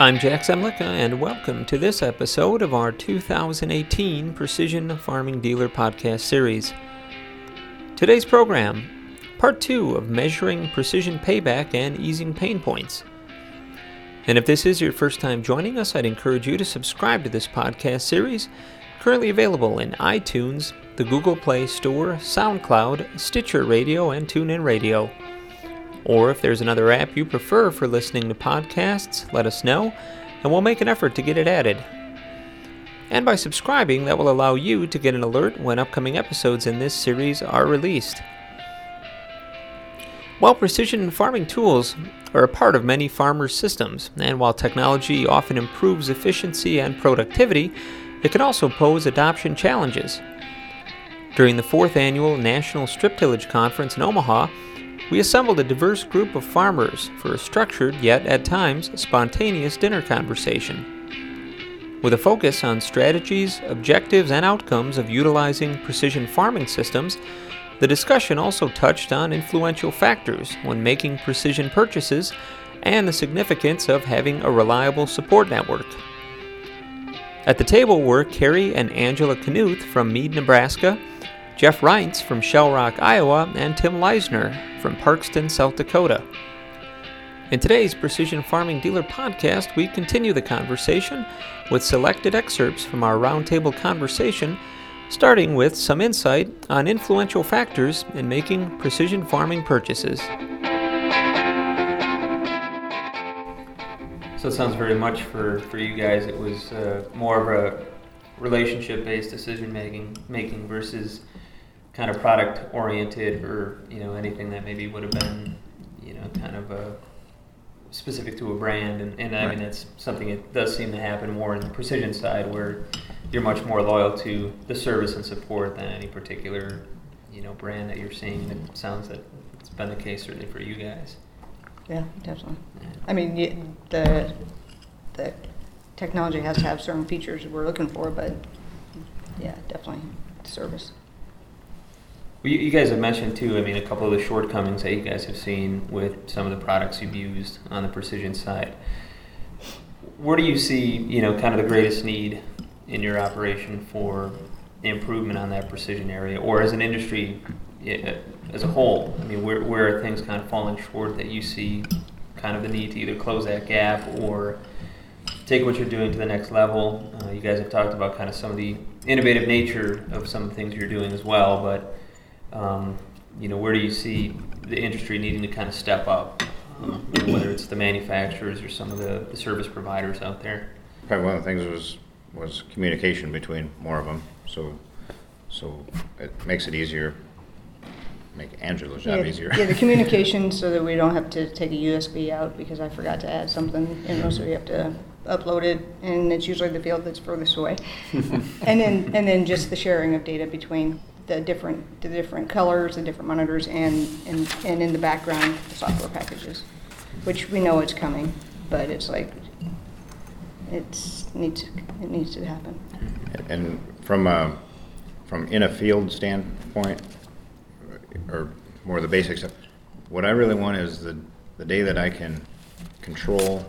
I'm Jack Zemlicka, and welcome to this episode of our 2018 Precision Farming Dealer Podcast Series. Today's program, part two of measuring precision payback and easing pain points. And if this is your first time joining us, I'd encourage you to subscribe to this podcast series, currently available in iTunes, the Google Play Store, SoundCloud, Stitcher Radio, and TuneIn Radio. Or if there's another app you prefer for listening to podcasts, let us know, and we'll make an effort to get it added. And by subscribing, that will allow you to get an alert when upcoming episodes in this series are released. While precision farming tools are a part of many farmers' systems, and while technology often improves efficiency and productivity, it can also pose adoption challenges. During the fourth annual National Strip Tillage Conference in Omaha, we assembled a diverse group of farmers for a structured yet at times spontaneous dinner conversation. With a focus on strategies, objectives, and outcomes of utilizing precision farming systems, the discussion also touched on influential factors when making precision purchases and the significance of having a reliable support network. At the table were Carrie and Angela Knuth from Mead, Nebraska, Jeff Reintz from Shell Rock, Iowa, and Tim Leisner from Parkston, South Dakota. In today's Precision Farming Dealer podcast, we continue the conversation with selected excerpts from our roundtable conversation, starting with some insight on influential factors in making precision farming purchases. So it sounds very much for, for you guys. It was uh, more of a relationship based decision making making versus kind of product oriented or you know anything that maybe would have been you know kind of a specific to a brand. And, and I mean that's something that does seem to happen more in the precision side where you're much more loyal to the service and support than any particular you know brand that you're seeing. It sounds that it's been the case certainly for you guys Yeah, definitely. I mean, the, the technology has to have certain features we're looking for, but yeah, definitely service. Well, you, you guys have mentioned too. I mean, a couple of the shortcomings that you guys have seen with some of the products you've used on the precision side. Where do you see, you know, kind of the greatest need in your operation for improvement on that precision area, or as an industry eh, as a whole? I mean, where where are things kind of falling short that you see, kind of the need to either close that gap or take what you're doing to the next level? Uh, you guys have talked about kind of some of the innovative nature of some things you're doing as well, but um, you know, where do you see the industry needing to kind of step up, um, you know, whether it's the manufacturers or some of the, the service providers out there? Probably one of the things was, was communication between more of them, so, so it makes it easier, make Angela's job Yeah, easier. Yeah, the communication so that we don't have to take a USB out because I forgot to add something, you know, so you have to upload it, and it's usually the field that's furthest away. And then, and then just the sharing of data between the different, the different colors, the different monitors, and, and, and in the background, the software packages, which we know it's coming, but it's like, it's, needs, it needs to happen. And from a, from in a field standpoint, or more the basic stuff, what I really want is the, the day that I can control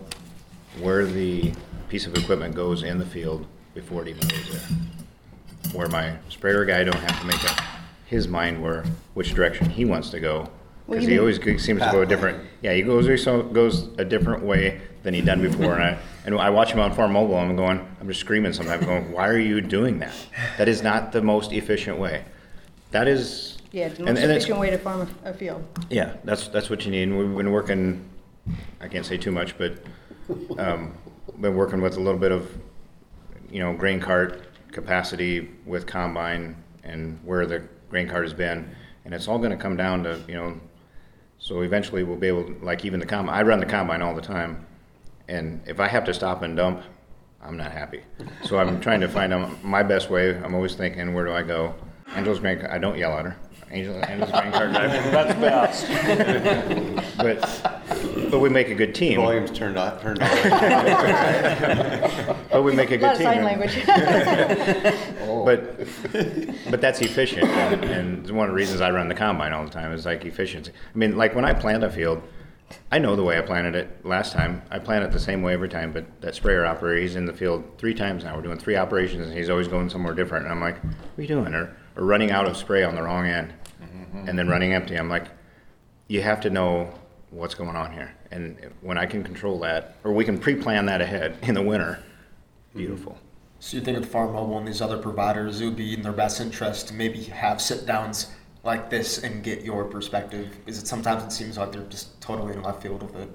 where the piece of equipment goes in the field before it even goes there. Where my sprayer guy don't have to make up his mind where, which direction he wants to go. Because he even- always seems to go a different, yeah, he goes, he so- goes a different way than he done before. And I, and I watch him on Farmobile, I'm going, I'm just screaming sometimes, going, why are you doing that? That is not the most efficient way. That is. Yeah, the and- most and it's- efficient way to farm a, a field. yeah, that's, that's what you need. And we've been working, I can't say too much, but, um, been working with a little bit of, you know, grain cart capacity with combine and where the grain cart has been. And it's all gonna come down to, you know, so eventually we'll be able, to like even the combine, I run the combine all the time. And if I have to stop and dump, I'm not happy. So I'm trying to find out my best way. I'm always thinking, where do I go? Angela's grain, I don't yell at her. Angela, Angela's grain cart driver. That's best. But, but we make a good team. Volume's turned off. turned on. But we make a A lot good of team. sign language. But, but that's efficient, and, and one of the reasons I run the combine all the time is like efficiency. I mean, like when I plant a field, I know the way I planted it last time. I plant it the same way every time, but that sprayer operator, he's in the field three times now. We're doing three operations, and he's always going somewhere different. And I'm like, "What are you doing?" Or, or running out of spray on the wrong end, and then mm-hmm. running empty. I'm like, you have to know what's going on here, and when I can control that, or we can pre-plan that ahead in the winter, mm-hmm. beautiful. So you think with Farmobile and these other providers, it would be in their best interest to maybe have sit downs like this and get your perspective? Is it sometimes it seems like they're just totally in left field with it?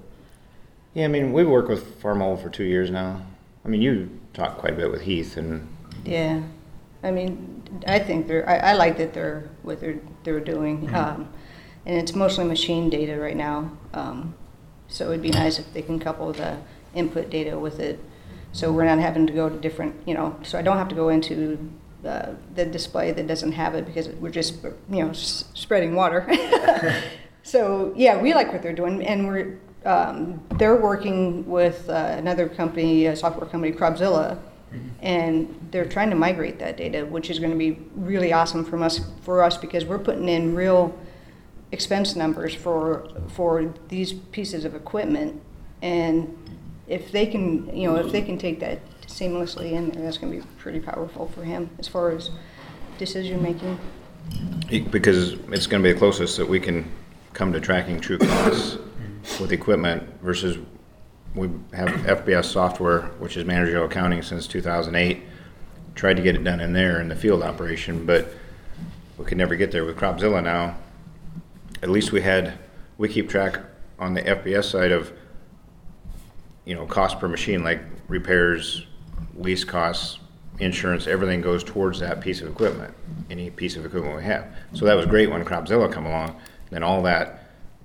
Yeah, I mean, we've worked with Farmobile for two years now. I mean, you talked quite a bit with Heath, and Yeah, I mean, I think they're, I, I like that they're, what they're, they're doing. Mm-hmm. Um, and it's mostly machine data right now. Um, so it'd be nice if they can couple the input data with it. So we're not having to go to different, you know, so I don't have to go into uh, the display that doesn't have it because we're just, you know, s- spreading water. So yeah, we like what they're doing, and we're um, they're working with uh, another company, a software company, Cropzilla, and they're trying to migrate that data, which is going to be really awesome from us for us because we're putting in real expense numbers for for these pieces of equipment, and if they can, you know, if they can take that seamlessly in there, that's going to be pretty powerful for him as far as decision making. because it's going to be the closest that we can come to tracking true costs with equipment versus we have FBS software, which is managerial accounting since 2008. Tried to get it done in there in the field operation, but we could never get there with Cropzilla now. At least we had, we keep track on the FBS side of, you know, cost per machine, like repairs, lease costs, insurance, everything goes towards that piece of equipment, any piece of equipment we have. So that was great when Cropzilla come along, then all that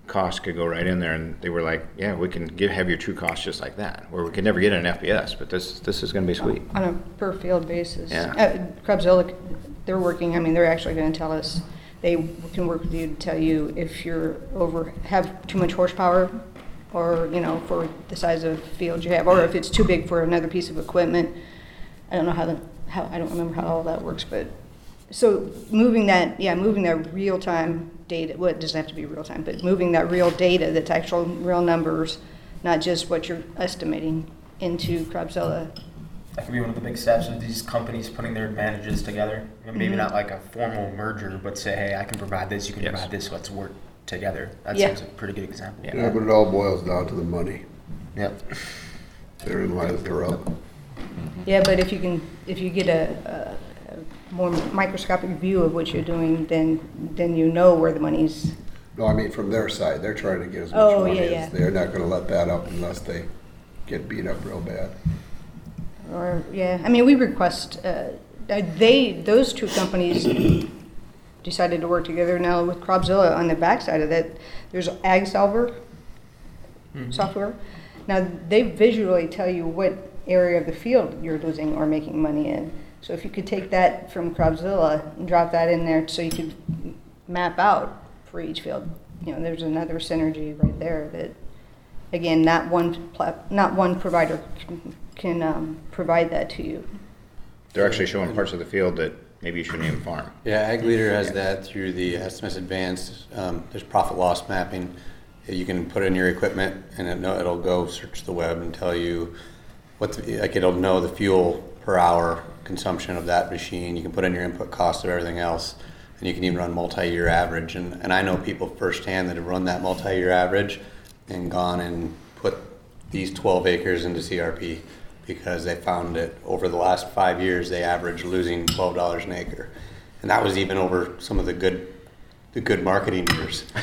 cost could go right in there, and they were like, yeah, we can give, have your true cost just like that, where we could never get an FBS, but this, this is gonna be sweet. on a per field basis. Yeah. Uh, they're working, I mean, they're actually gonna tell us, they can work with you to tell you if you're over, have too much horsepower, or, you know, for the size of field you have, or if it's too big for another piece of equipment. I don't know how the, how, I don't remember how all that works, but, so moving that, yeah, moving that real-time data, well, it doesn't have to be real-time, but moving that real data, that's actual real numbers, not just what you're estimating into Cropzilla That could be one of the big steps of these companies putting their advantages together. You know, Maybe Mhm. not like a formal merger, but say, hey, I can provide this, you can Yes. provide this, let's work together. That Yeah. seems like a pretty good example. Yeah. Yeah, but it all boils down to the money. Yep. Therein lies the rub. Yeah, but if you can, if you get a, a a more microscopic view of what you're doing, then, then you know where the money's, No, I mean, from their side, they're trying to get as much Oh, money yeah, as, yeah. they're not gonna let that up unless they get beat up real bad. or, yeah, I mean, we request, uh, they, those two companies decided to work together now with Cropzilla on the backside of that. There's AgSolver software. Now, they visually tell you what area of the field you're losing or making money in. So if you could take that from Cropzilla and drop that in there so you could map out for each field, you know, there's another synergy right there that, again, not one, plat- not one provider can, can um, provide that to you. They're actually showing parts of the field that maybe you shouldn't even farm. Yeah, Ag Leader has that through the SMS Advanced. Um, there's profit loss mapping. You can put in your equipment and it know, it'll go search the web and tell you what, the, like it'll know the fuel per hour consumption of that machine. You can put in your input cost of everything else and you can even run multi-year average. And, and I know people firsthand that have run that multi-year average and gone and put these 12 acres into CRP because they found that over the last five years they averaged losing $12 an acre, and that was even over some of the good, the good marketing years.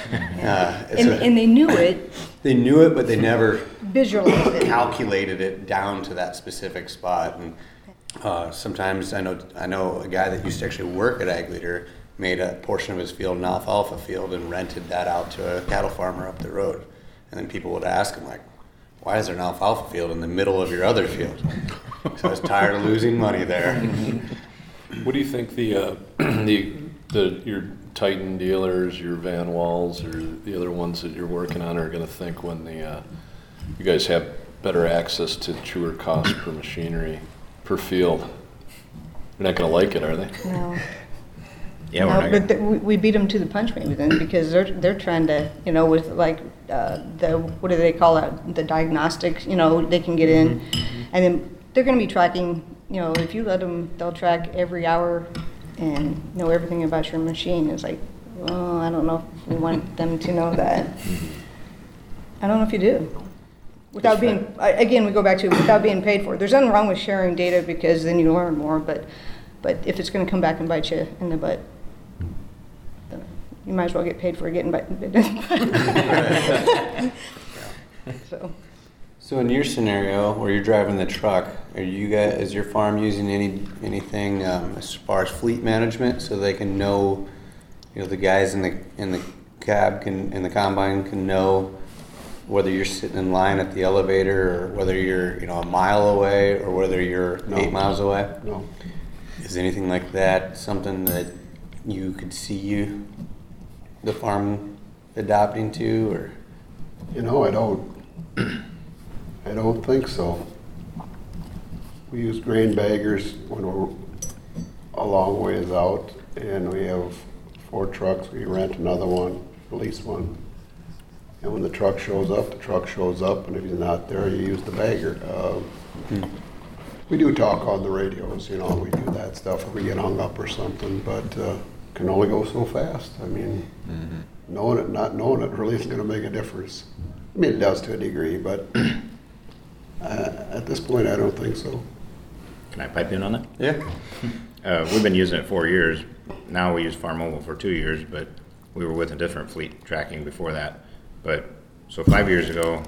Uh, And, a- and they knew it, they knew it, but they never visualized it. calculated it down to that specific spot. And uh, sometimes I know I know a guy that used to actually work at Ag Leader made a portion of his field an alfalfa field and rented that out to a cattle farmer up the road. And then people would ask him like, "Why is there an alfalfa field in the middle of your other field?" so I was tired of losing money there. What do you think the, uh, the, the, your Titan dealers, your Van Walls, or the other ones that you're working on are gonna think when the, uh, you guys have better access to truer cost per machinery, per field? They're not gonna like it, are they? No. Yeah, we're No, not but gonna- th- we we beat them to the punch maybe then, because they're, they're trying to, you know, with like, uh, the, what do they call it? The diagnostics, you know, they can get in. Mm-hmm. Mm-hmm. And then they're gonna be tracking, you know, if you let them, they'll track every hour and know everything about your machine. It's like, well, I don't know if we want them to know that. Mm-hmm. I don't know if you do. Without being, I- again, we go back to without being paid for it. There's nothing wrong with sharing data because then you learn more, but, but if it's gonna come back and bite you in the butt, then you might as well get paid for getting bit. So, So in your scenario, where you're driving the truck, are you guys, is your farm using any, anything um, as far as fleet management, so they can know, you know, the guys in the, in the cab can, in the combine can know whether you're sitting in line at the elevator, or whether you're, you know, a mile away, or whether you're No. eight miles away? No. Is anything like that something that you could see you, the farm adopting to, or? You know, I don't, I don't think so. We use grain baggers when we're a long ways out, and we have four trucks, we rent another one, lease one. And when the truck shows up, the truck shows up, and if he's not there, you use the bagger. Uh, We do talk on the radios, you know, we do that stuff if we get hung up or something, but uh, can only go so fast. I mean, knowing it, not knowing it really isn't gonna make a difference. I mean, it does to a degree, but uh, at this point, I don't think so. Can I pipe in on that? Yeah. Uh, we've been using it four years. Now we use Farmobile for two years, but we were with a different fleet tracking before that. But, so five years ago,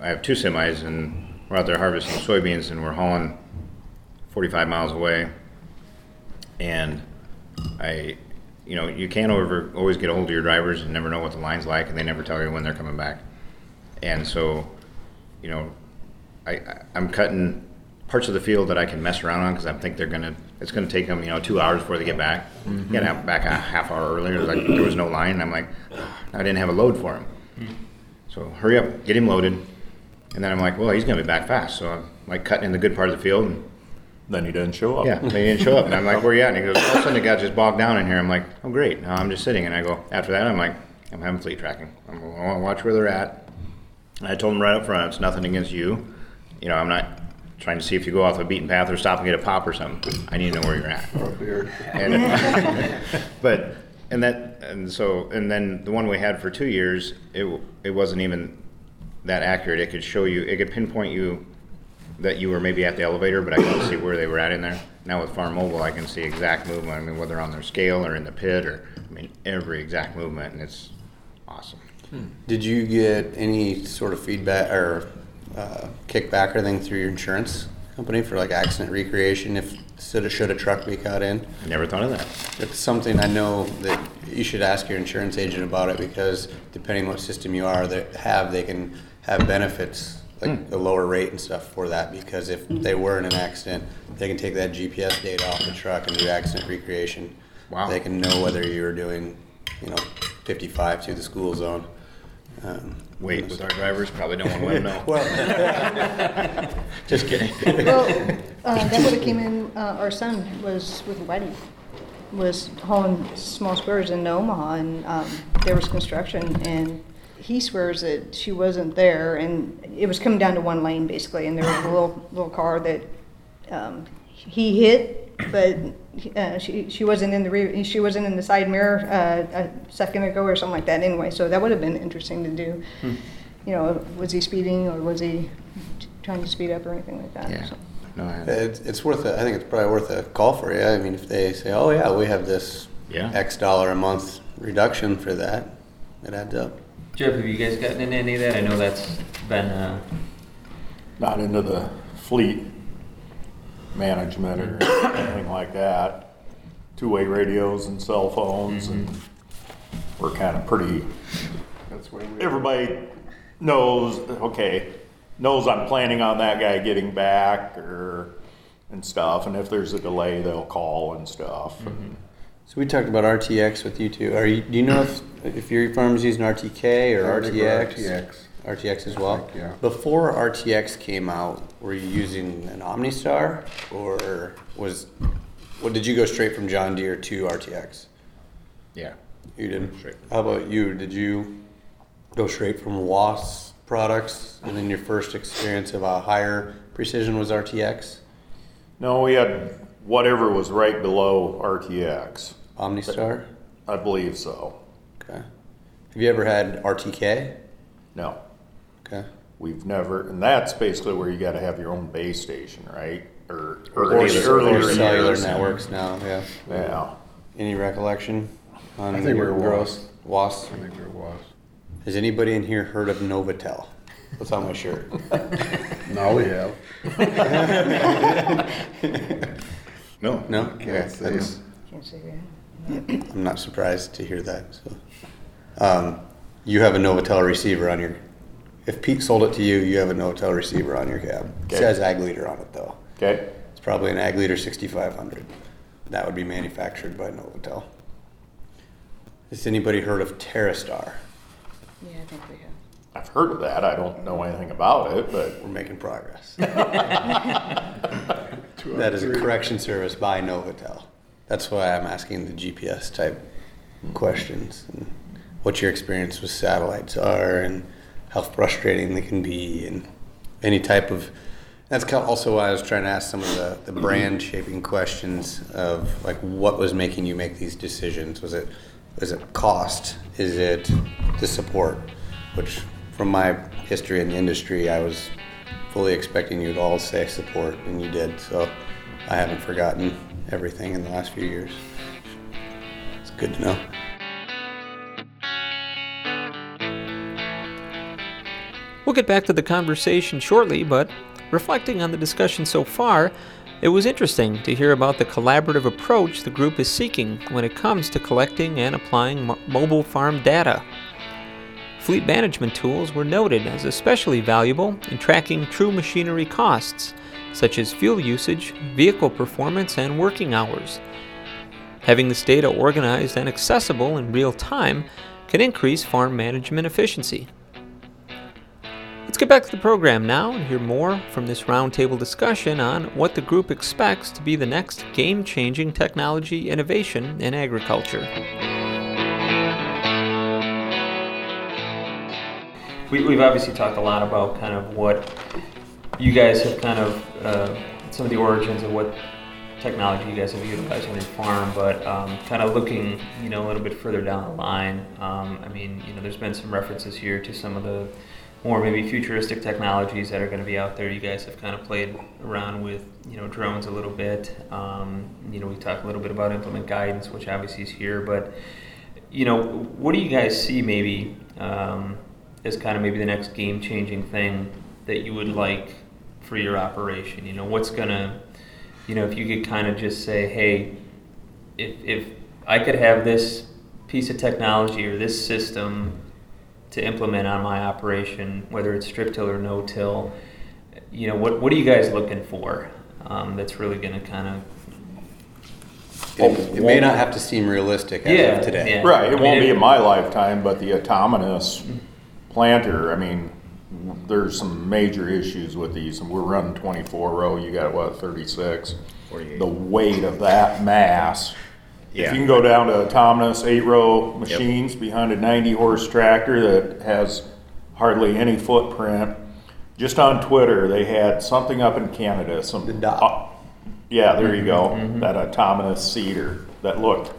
I have two semis and we're out there harvesting soybeans and we're hauling forty-five miles away. And I, you know, you can't over, always get a hold of your drivers and never know what the line's like and they never tell you when they're coming back. And so, you know, I, I'm cutting parts of the field that I can mess around on because I think they're gonna, it's gonna take them, you know, two hours before they get back. Mm-hmm. Get out back a half hour earlier, like there was no line, I'm like, ah, I didn't have a load for him. So hurry up, get him loaded. And then I'm like, well, he's gonna be back fast, so I'm like cutting in the good part of the field and Then he didn't show up. yeah, he didn't show up. And I'm like, where are you at? And he goes, oh, all of a sudden it got just bogged down in here. I'm like, oh, great. Now I'm just sitting. And I go, after that, I'm like, I'm having fleet tracking. I'm going to watch where they're at. And I told him right up front, it's nothing against you. You know, I'm not trying to see if you go off a beaten path or stop and get a pop or something. I need to know where you're at. Or a beer. And, but, and that, and so, and then the one we had for two years, it, it wasn't even that accurate. It could show you, it could pinpoint you that you were maybe at the elevator, but I couldn't see where they were at in there. Now with Farmobile, I can see exact movement. I mean, whether on their scale or in the pit or, I mean, every exact movement, and it's awesome. Did you get any sort of feedback or uh, kickback or anything through your insurance company for like accident recreation if should a, should a truck be cut in? I never thought of that. It's something I know that you should ask your insurance agent about it because depending what system you are that have, they can have benefits like a lower rate and stuff for that because if they were in an accident, they can take that GPS data off the truck and do accident recreation. Wow. They can know whether you were doing, you know, 55 to the school zone. Um, Wait, with our drivers, probably don't want to let them know. well, Just kidding. well, uh, that would have came in, uh, our son was with Whitey, was hauling small squares in Omaha, and um, there was construction, and he swears that she wasn't there, and it was coming down to one lane, basically, and there was a little, little car that um, he hit, but uh, she, she wasn't in the rear, she wasn't in the side mirror uh, a second ago or something like that anyway, so that would have been interesting to do. You know, was he speeding, or was he trying to speed up or anything like that? Yeah. so. No, I, It's, it's worth it. I think it's probably worth a call for you. I mean, if they say, "Oh yeah, we have this Yeah. X dollar a month reduction for that," it adds up. Jeff, have you guys gotten into any of that? I know that's been, uh, Not into the fleet management or anything like that. Two-way radios and cell phones and mm-hmm. we're kind of pretty, That's where we. everybody knows, okay, knows I'm planning on that guy getting back or, and stuff. And if there's a delay, they'll call and stuff. Mm-hmm. So we talked about RTX with you two. Are you? Do you know if if your farm's using RTK or I think we're RTX? RTX. RTX as well. think, yeah. Before RTX came out, were you using an OmniStar or was Well, did you go straight from John Deere to RTX? Yeah. You did. Straight. How about you? Did you go straight from WAAS products, and then your first experience of a higher precision was RTX, No, we had whatever was right below RTX. OmniStar? I believe so. Okay. Have you ever had RTK? No, Okay. we've never, and that's basically where you gotta have your own base station, right? Or, Or or the earlier cellular networks now, yeah. Yeah. Any recollection on I think your we're gross WAAS? I think there was. Has anybody in here heard of Novatel? What's on my shirt? no, we have. No. No? Can't Okay, say that's- Can't say that. I'm not surprised to hear that. So, um, you have a Novatel receiver on your. If Pete sold it to you, you have a Novatel receiver on your cab. It says Ag Leader on it though. Okay, It's probably an Ag Leader 6500. That would be manufactured by Novatel. Has anybody heard of Terrastar? Yeah, I think we have. I've heard of that. I don't know anything about it, but We're making progress. that is a correction service by Novatel. That's why I'm asking the GPS type hmm. questions and what your experience with satellites are and how frustrating they can be and any type of. That's kind of also why I was trying to ask some of the, the mm-hmm. brand shaping questions of like what was making you make these decisions. Was it was it cost? Is it the support? Which from my history in the industry, I was fully expecting you to all say support, and you did. So I haven't forgotten everything in the last few years. It's good to know. We'll get back to the conversation shortly, but reflecting on the discussion so far, it was interesting to hear about the collaborative approach the group is seeking when it comes to collecting and applying mo- mobile farm data. Fleet management tools were noted as especially valuable in tracking true machinery costs, such as fuel usage, vehicle performance, and working hours. Having this data organized and accessible in real time can increase farm management efficiency. Let's get back to the program now and hear more from this roundtable discussion on what the group expects to be the next game changing technology innovation in agriculture. We, we've obviously talked a lot about kind of what you guys have kind of, uh, some of the origins of what technology you guys have utilized on your farm, but um, kind of looking, you know, a little bit further down the line. Um, I mean, you know, there's been some references here to some of the more maybe futuristic technologies that are going to be out there. You guys have kind of played around with, you know, drones a little bit. Um, you know, we talked a little bit about implement guidance, which obviously is here, but you know, what do you guys see maybe um, as kind of maybe the next game changing thing that you would like for your operation? You know, what's gonna, you know, if you could kind of just say, hey, if, if I could have this piece of technology or this system to implement on my operation, whether it's strip till or no till, you know, what, what are you guys looking for um, that's really going to kind of It, it may not have to seem realistic as Yeah, of today. yeah. right, it I won't be it- in my lifetime, but the autonomous planter, I mean, there's some major issues with these, and we're running twenty-four row, you got what, thirty-six? 48. The weight of that mass. If you can go down to autonomous eight-row machines behind a ninety-horse tractor that has hardly any footprint, just on Twitter, they had something up in Canada, some. The dot. uh, Yeah, there you mm-hmm. go, mm-hmm. that uh, autonomous seeder that looked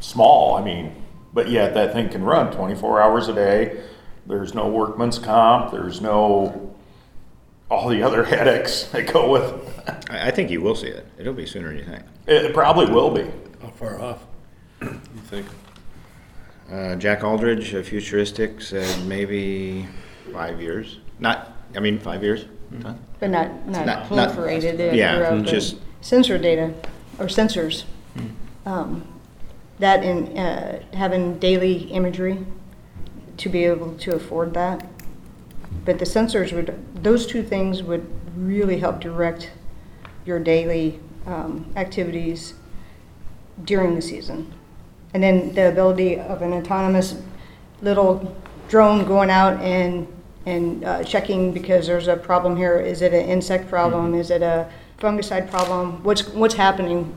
small, I mean, but yet that thing can run twenty-four hours a day. There's no workman's comp, there's no, all the other headaches that go with, I, I think you will see it. It'll be sooner than you think. it probably will be. How far off? You think? Uh, Jack Uldrich, a futuristic, said maybe five years. Not, I mean, five years. Huh? But not, not Not- not- proliferated uh, yeah, throughout the just- sensor data, or sensors. Um, That in, uh, having daily imagery to be able to afford that. But the sensors would, those two things would really help direct your daily um, activities during the season. And then the ability of an autonomous little drone going out and, and uh, checking because there's a problem here. Is it an insect problem? Is it a fungicide problem? What's, what's happening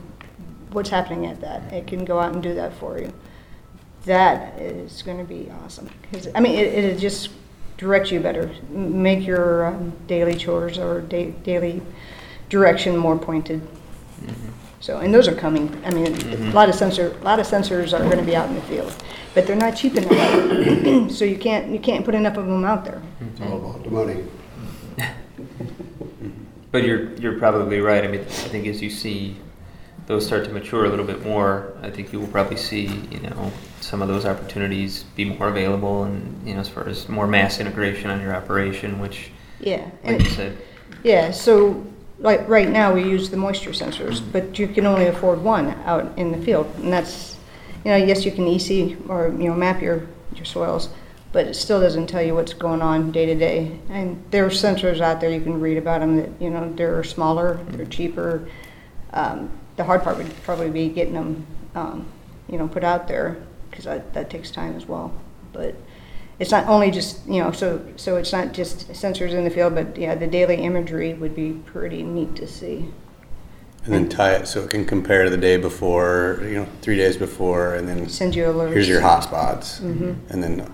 what's happening at that. It can go out and do that for you. That is going to be awesome. 'Cause, I mean, it, it just directs you better, make your um, daily chores or da- daily direction more pointed. So, and those are coming. I mean, a lot of sensor, a lot of sensors are going to be out in the field, but they're not cheap enough. so you can't you can't put enough of them out there. It's all about the money. But you're you're probably right. I mean, I think as you see those start to mature a little bit more, I think you will probably see you know some of those opportunities be more available, and you know as far as more mass integration on your operation, which, Yeah. like and- you said, Yeah, so like right now we use the moisture sensors, but you can only afford one out in the field. And that's, you know, yes, you can EC or, you know, map your, your soils, but it still doesn't tell you what's going on day to day. And there are sensors out there, you can read about them that, you know, they're smaller, they're cheaper. Um, the hard part would probably be getting them, um, you know, put out there because that, that takes time as well. But it's not only just, you know, so, so it's not just sensors in the field, but yeah, the daily imagery would be pretty neat to see. And then tie it so it can compare to the day before, you know, three days before, and then Send you alerts. here's your hot spots. Mhm. And then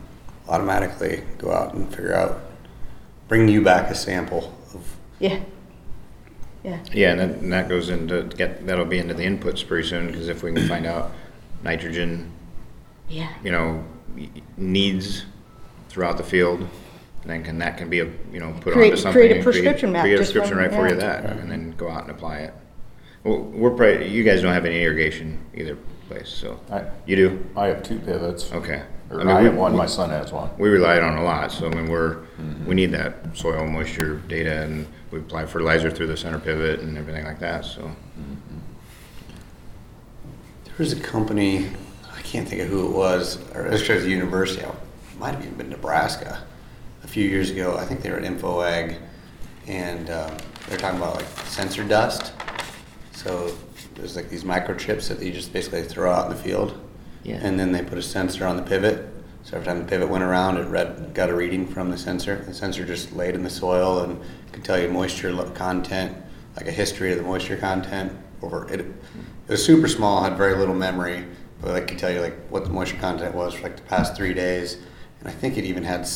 automatically go out and figure out, bring you back a sample of, Yeah. Yeah. Yeah, and that, and that goes into, get, that'll be into the inputs pretty soon, because if we can find out nitrogen, Yeah. you know, needs throughout the field, And then can, that can be a, you know, put Create- onto something. create a and prescription map Create a just from- prescription right for you yeah. that, and then go out and apply it. Well, we're probably, you guys don't have any irrigation either place, so, I, you do? I have two pivots. Okay. Or mean, I we- have one, my son has one. We rely on a lot, so I mean, we're, mm-hmm. we need that soil moisture data, and we apply fertilizer through the center pivot and everything like that, so. Mm-hmm. there was a company, I can't think of who it was, or it was just a university, it might have even been Nebraska, a few years ago. I think they were at InfoAg, and um, they're talking about like sensor dust. So there's like these microchips that you just basically throw out in the field. Yeah. And then they put a sensor on the pivot. So every time the pivot went around, it read, got a reading from the sensor. The sensor just laid in the soil and could tell you moisture content, like a history of the moisture content. Over it, it was super small, had very little memory, but it could tell you like what the moisture content was for like the past three days. I think it even had,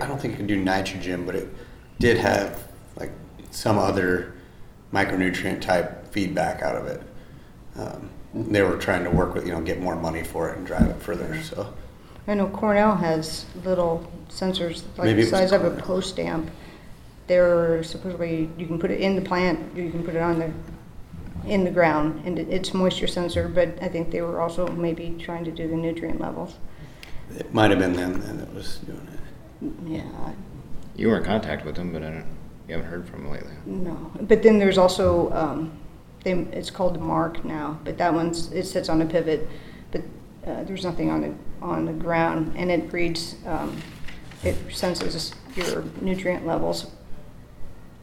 I don't think it could do nitrogen, but it did have like some other micronutrient type feedback out of it. Um, they were trying to work with, you know, get more money for it and drive it further. So I know Cornell has little sensors like Maybe the size of a post stamp. They're supposedly, you can put it in the plant, you can put it on the, in the ground, and it's moisture sensor, but I think they were also maybe trying to do the nutrient levels. It might have been them then that was doing it. Yeah, You were in contact with them, but I don't, you haven't heard from them lately. No, but then there's also, um, they, it's called the Mark now, but that one's, it sits on a pivot, but, uh, there's nothing on the, on the ground, and it reads, um, it senses your nutrient levels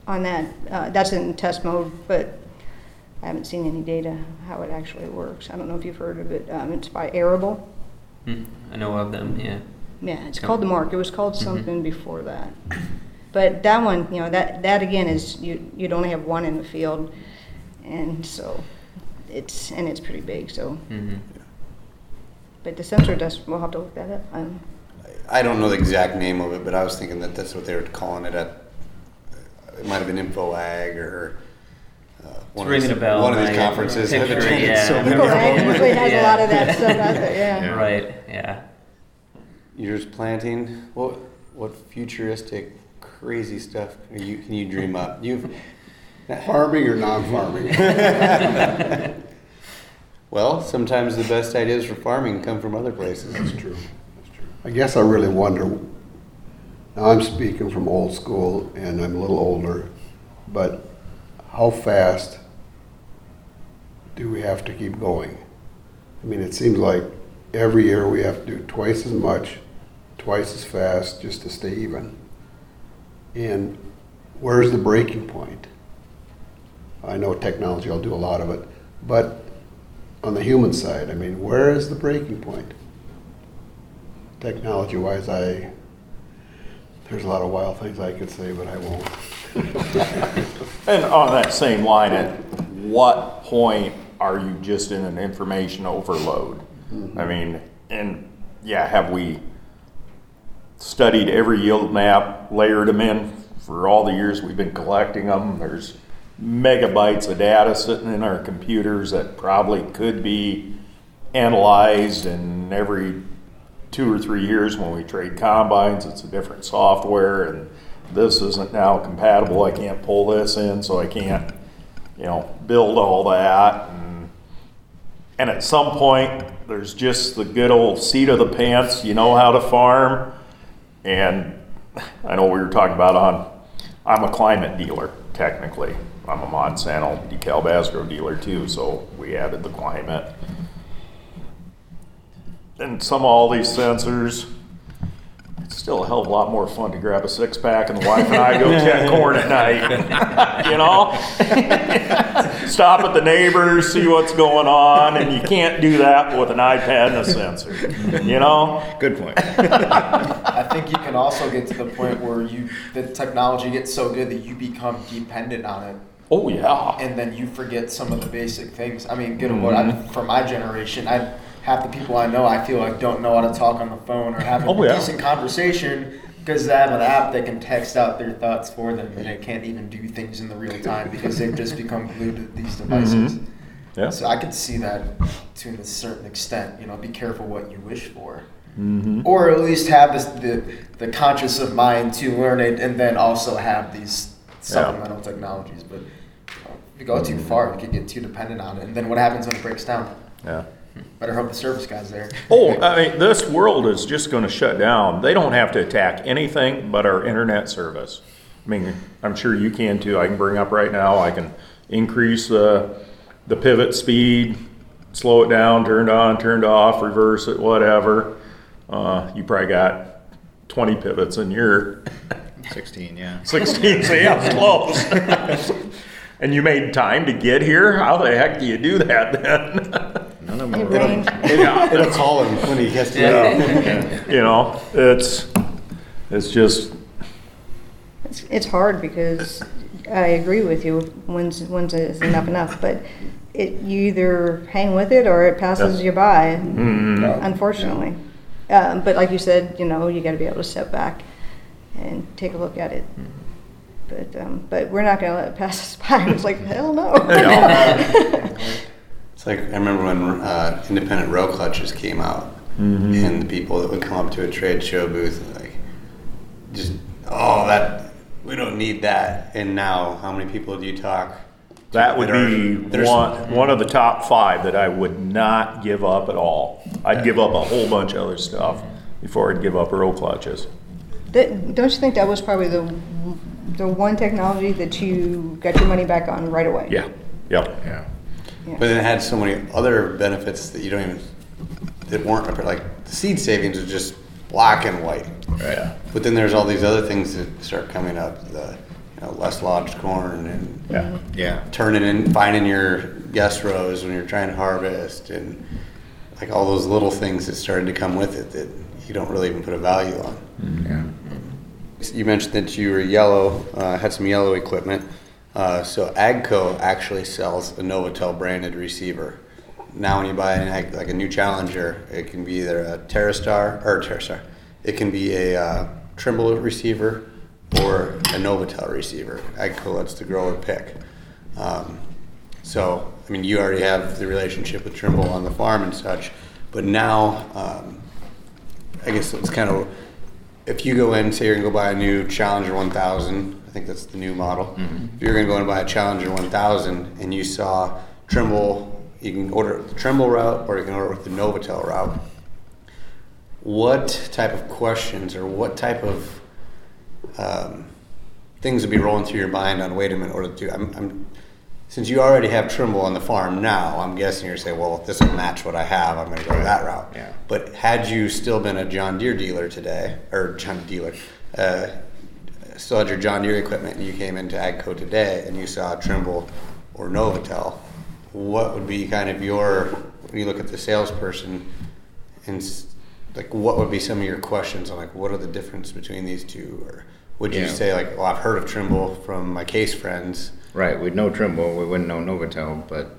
on that. Uh, that's in test mode, but I haven't seen any data how it actually works. I don't know if you've heard of it. Um, it's by Arable. Hmm, I know of them. Yeah. Yeah, it's Okay. called the Mark. It was called Mhm. something before that. But that one, you know, that, that again is, you, you'd only have one in the field. And so it's, and it's pretty big, so. Mm-hmm. But the sensor does, we'll have to look that up. Um, I don't know the exact name of it, but I was thinking that that's what they were calling it at. It might have been InfoAg or one, of ringing these, a bell, one of these right? conferences. I've attended yeah. so many right, them. usually has a lot of Yeah. that stuff out there, yeah. Yeah. Right. Yeah. You're just planting. What what futuristic, crazy stuff can you can you dream up? You've Farming or non-farming? well, sometimes the best ideas for farming come from other places. That's true. That's true. I guess I really wonder, now I'm speaking from old school and I'm a little older, but how fast do we have to keep going? I mean, it seems like every year we have to do twice as much, twice as fast just to stay even. And where's the breaking point? I know technology will do a lot of it, but on the human side, I mean, where is the breaking point? Technology wise, I, there's a lot of wild things I could say, but I won't. And on that same line, at what point are you just in an information overload? I mean, and yeah, have we studied every yield map, layered them in for all the years we've been collecting them? There's megabytes of data sitting in our computers that probably could be analyzed and every two or three years when we trade combines, it's a different software and this isn't now compatible. I can't pull this in, so I can't, you know, build all that. And, and at some point, there's just the good old seat of the pants. You know how to farm. And I know we were talking about on, I'm a climate dealer, technically. I'm a Monsanto Asgrow dealer too, so we added the climate. And some of all these sensors, still a hell of a lot more fun to grab a six pack and the wife and I go check corn at night. you know? Stop at the neighbors, see what's going on, and you can't do that with an iPad and a sensor. You know? Good point. I think you can also get to the point where you the technology gets so good that you become dependent on it, Oh, yeah. and then you forget some of the basic things. I mean, good or what? I, for my generation, I half the people I know, I feel like don't know how to talk on the phone or have a Oh, yeah. decent conversation because they have an app that can text out their thoughts for them, and they can't even do things in the real time because they've just become glued to these devices. Mhm. Yeah. So I could see that to a certain extent. You know, be careful what you wish for, Mm-hmm. or at least have this the the conscious of mind to learn it, and then also have these supplemental technologies. But you know, if you go too far, you could get too dependent on it, and then what happens when it breaks down? Yeah. Better hope the service guy's there. Oh, I mean, this world is just going to shut down. They don't have to attack anything but our internet service. I mean, I'm sure you can too. I can bring up right now. I can increase the the pivot speed, slow it down, turned on, turned off, reverse it, whatever. Uh, you probably got 20 pivots in your 16, yeah. 16, so yeah, it's close. and you made time to get here. How the heck do you do that then? None of Hey, them. Rain. yeah. It'll call him when he gets to Yeah. you know, it's it's just It's, it's hard because I agree with you. When's when's is enough enough? But it you either hang with it or it passes Yeah. you by. mm, Unfortunately, um, but like you said, you know, you got to be able to step back and take a look at it. But um, but we're not going to let it pass us by. It's like hell no. It's like I remember when uh, independent row clutches came out, Mm-hmm. and the people that would come up to a trade show booth and like, just oh that we don't need that. And now, how many people do you talk? that would are- be are- one one of the top five that I would not give up at all. I'd give up a whole bunch of other stuff before I'd give up row clutches. That, don't you think that was probably the the one technology that you got your money back on right away? Yeah. Yep. Yeah. Yeah. But then it had so many other benefits that you don't even that weren't like the seed savings are just black and white. Yeah. But then there's all these other things that start coming up, the you know, less lodged corn and Yeah. Yeah. turning in, finding your guess rows when you're trying to harvest, and like all those little things that started to come with it that you don't really even put a value on. Yeah. You mentioned that you were yellow, uh, had some yellow equipment. Uh, so Agco actually sells a Novatel branded receiver. Now, when you buy an like a new Challenger, it can be either a TerraStar or a TerraStar. It can be a uh, Trimble receiver or a Novatel receiver. Agco lets the grower pick. Um, so, I mean, you already have the relationship with Trimble on the farm and such, but now, um, I guess it's kind of if you go in, say you're gonna go buy a new Challenger 1000, I think that's the new model. If you're gonna go and buy a Challenger 1000 and you saw Trimble, you can order it with the Trimble route or you can order it with the Novatel route. What type of questions or what type of um, things would be rolling through your mind on wait a minute, or do I'm, I'm since you already have Trimble on the farm now, I'm guessing you're saying, well, if this will match what I have, I'm going to go that route. Yeah. But had you still been a John Deere dealer today, or John Dealer, uh, still had your John Deere equipment, and you came into Agco today, and you saw Trimble or Novatel, what would be kind of your when you look at the salesperson, and like what would be some of your questions on like what are the difference between these two, or would you Yeah. say like, well, I've heard of Trimble from my case friends. Right. We'd know Trimble. We wouldn't know Novatel, but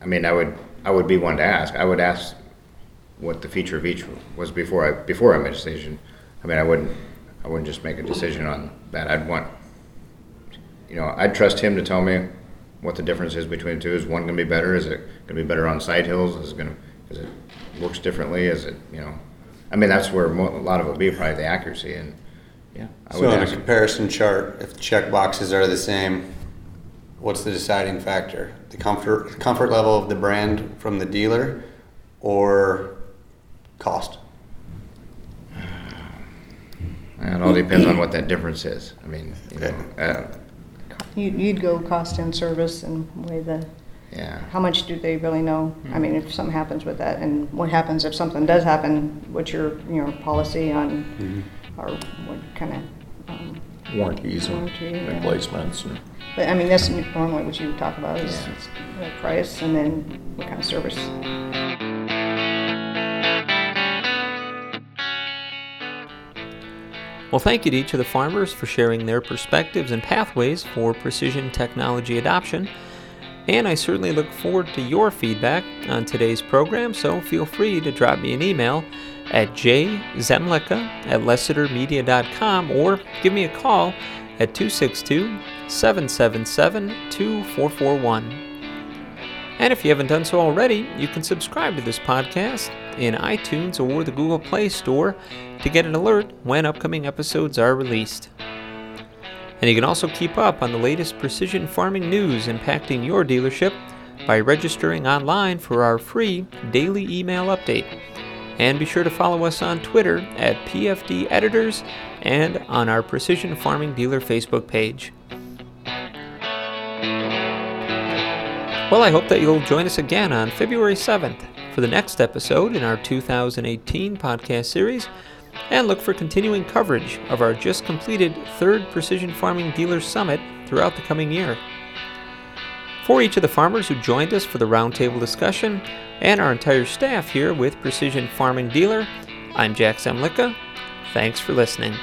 I mean, I would, I would be one to ask. I would ask what the feature of each was before I, before I made a decision. I mean, I wouldn't, I wouldn't just make a decision on that. I'd want, you know, I'd trust him to tell me what the difference is between the two. Is one gonna be better? Is it gonna be better on side hills? Is it gonna, is it works differently? Is it, you know? I mean, that's where mo- a lot of it would be, probably the accuracy and, yeah. I So would in a comparison chart, if the check boxes are the same, what's the deciding factor? The comfort, comfort level of the brand from the dealer or cost? It all depends on what that difference is. I mean, you know, uh, You- You'd go cost and service and weigh the, yeah. how much do they really know? I mean, if something happens with that, and what happens if something does happen, what's your, your policy on, or what kind of, um, Warranties and Warranty, yeah. replacements and. but I mean, that's normally what you talk about is Yeah. the price and then what kind of service. Well, thank you to each of the farmers for sharing their perspectives and pathways for precision technology adoption. And I certainly look forward to your feedback on today's program, so feel free to drop me an email at jzemlicka at lessitermedia.com or give me a call at 262 777 2441. And if you haven't done so already, you can subscribe to this podcast in iTunes or the Google Play Store to get an alert when upcoming episodes are released. And you can also keep up on the latest precision farming news impacting your dealership by registering online for our free daily email update. And be sure to follow us on Twitter at PFD Editors and on our Precision Farming Dealer Facebook page. Well, I hope that you'll join us again on February 7th for the next episode in our 2018 podcast series and look for continuing coverage of our just completed third Precision Farming Dealer Summit throughout the coming year. For each of the farmers who joined us for the roundtable discussion and our entire staff here with Precision Farming Dealer, I'm Jack Zemlicka. Thanks for listening.